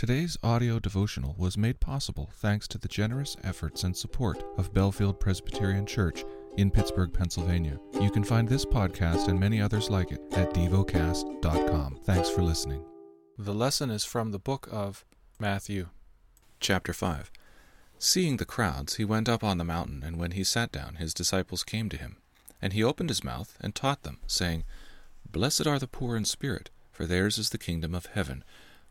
Today's audio devotional was made possible thanks to the generous efforts and support of Bellefield Presbyterian Church in Pittsburgh, Pennsylvania. You can find this podcast and many others like it at devocast.com. Thanks for listening. The lesson is from the book of Matthew, chapter 5. Seeing the crowds, he went up on the mountain, and when he sat down, his disciples came to him. And he opened his mouth and taught them, saying, Blessed are the poor in spirit, for theirs is the kingdom of heaven.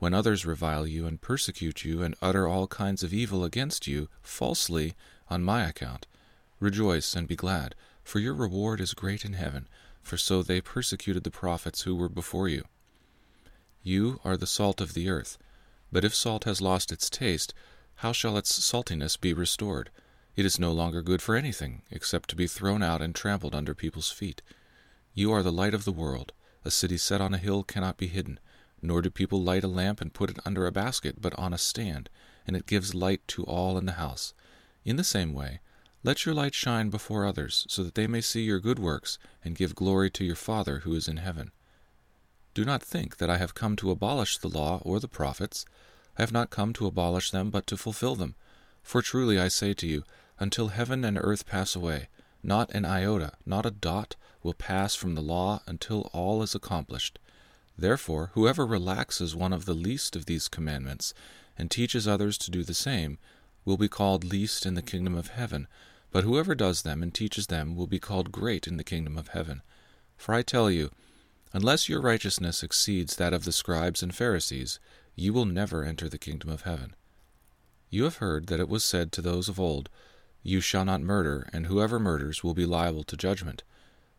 when others revile you and persecute you and utter all kinds of evil against you falsely on my account. Rejoice and be glad, for your reward is great in heaven, for so they persecuted the prophets who were before you. You are the salt of the earth, but if salt has lost its taste, how shall its saltiness be restored? It is no longer good for anything, except to be thrown out and trampled under people's feet. You are the light of the world. A city set on a hill cannot be hidden. Nor do people light a lamp and put it under a basket, but on a stand, and it gives light to all in the house. In the same way, let your light shine before others, so that they may see your good works, and give glory to your Father who is in heaven. Do not think that I have come to abolish the law or the prophets. I have not come to abolish them, but to fulfill them. For truly I say to you, until heaven and earth pass away, not an iota, not a dot, will pass from the law until all is accomplished. Therefore, whoever relaxes one of the least of these commandments, and teaches others to do the same, will be called least in the kingdom of heaven, but whoever does them and teaches them will be called great in the kingdom of heaven. For I tell you, unless your righteousness exceeds that of the scribes and Pharisees, you will never enter the kingdom of heaven. You have heard that it was said to those of old, You shall not murder, and whoever murders will be liable to judgment.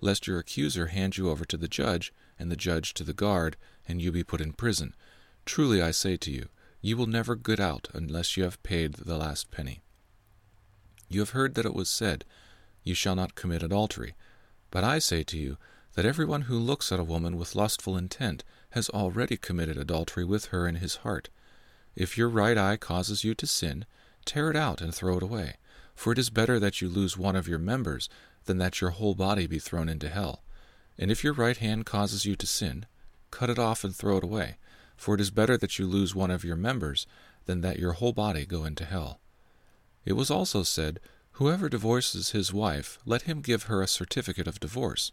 lest your accuser hand you over to the judge, and the judge to the guard, and you be put in prison. Truly I say to you, you will never get out unless you have paid the last penny. You have heard that it was said, You shall not commit adultery. But I say to you, that everyone who looks at a woman with lustful intent has already committed adultery with her in his heart. If your right eye causes you to sin, tear it out and throw it away. For it is better that you lose one of your members than that your whole body be thrown into hell. And if your right hand causes you to sin, cut it off and throw it away, for it is better that you lose one of your members than that your whole body go into hell. It was also said, Whoever divorces his wife, let him give her a certificate of divorce.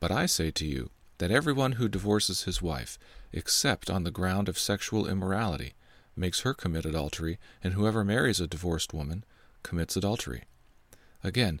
But I say to you, that everyone who divorces his wife, except on the ground of sexual immorality, makes her commit adultery, and whoever marries a divorced woman commits adultery. Again,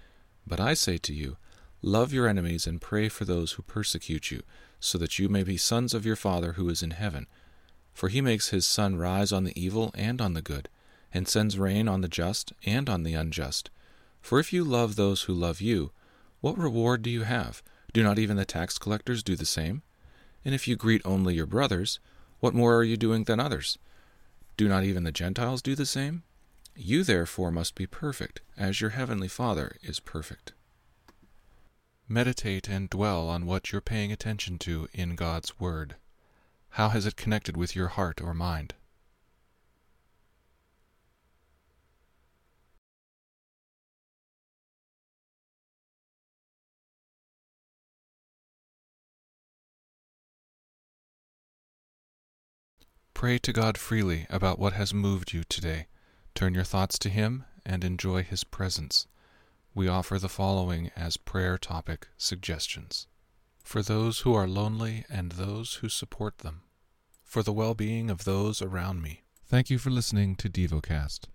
But I say to you, love your enemies and pray for those who persecute you, so that you may be sons of your Father who is in heaven. For he makes his sun rise on the evil and on the good, and sends rain on the just and on the unjust. For if you love those who love you, what reward do you have? Do not even the tax collectors do the same? And if you greet only your brothers, what more are you doing than others? Do not even the Gentiles do the same? You therefore must be perfect, as your heavenly Father is perfect. Meditate and dwell on what you're paying attention to in God's Word. How has it connected with your heart or mind? Pray to God freely about what has moved you today. Turn your thoughts to Him and enjoy His presence. We offer the following as prayer topic suggestions for those who are lonely and those who support them, for the well being of those around me. Thank you for listening to DevoCast.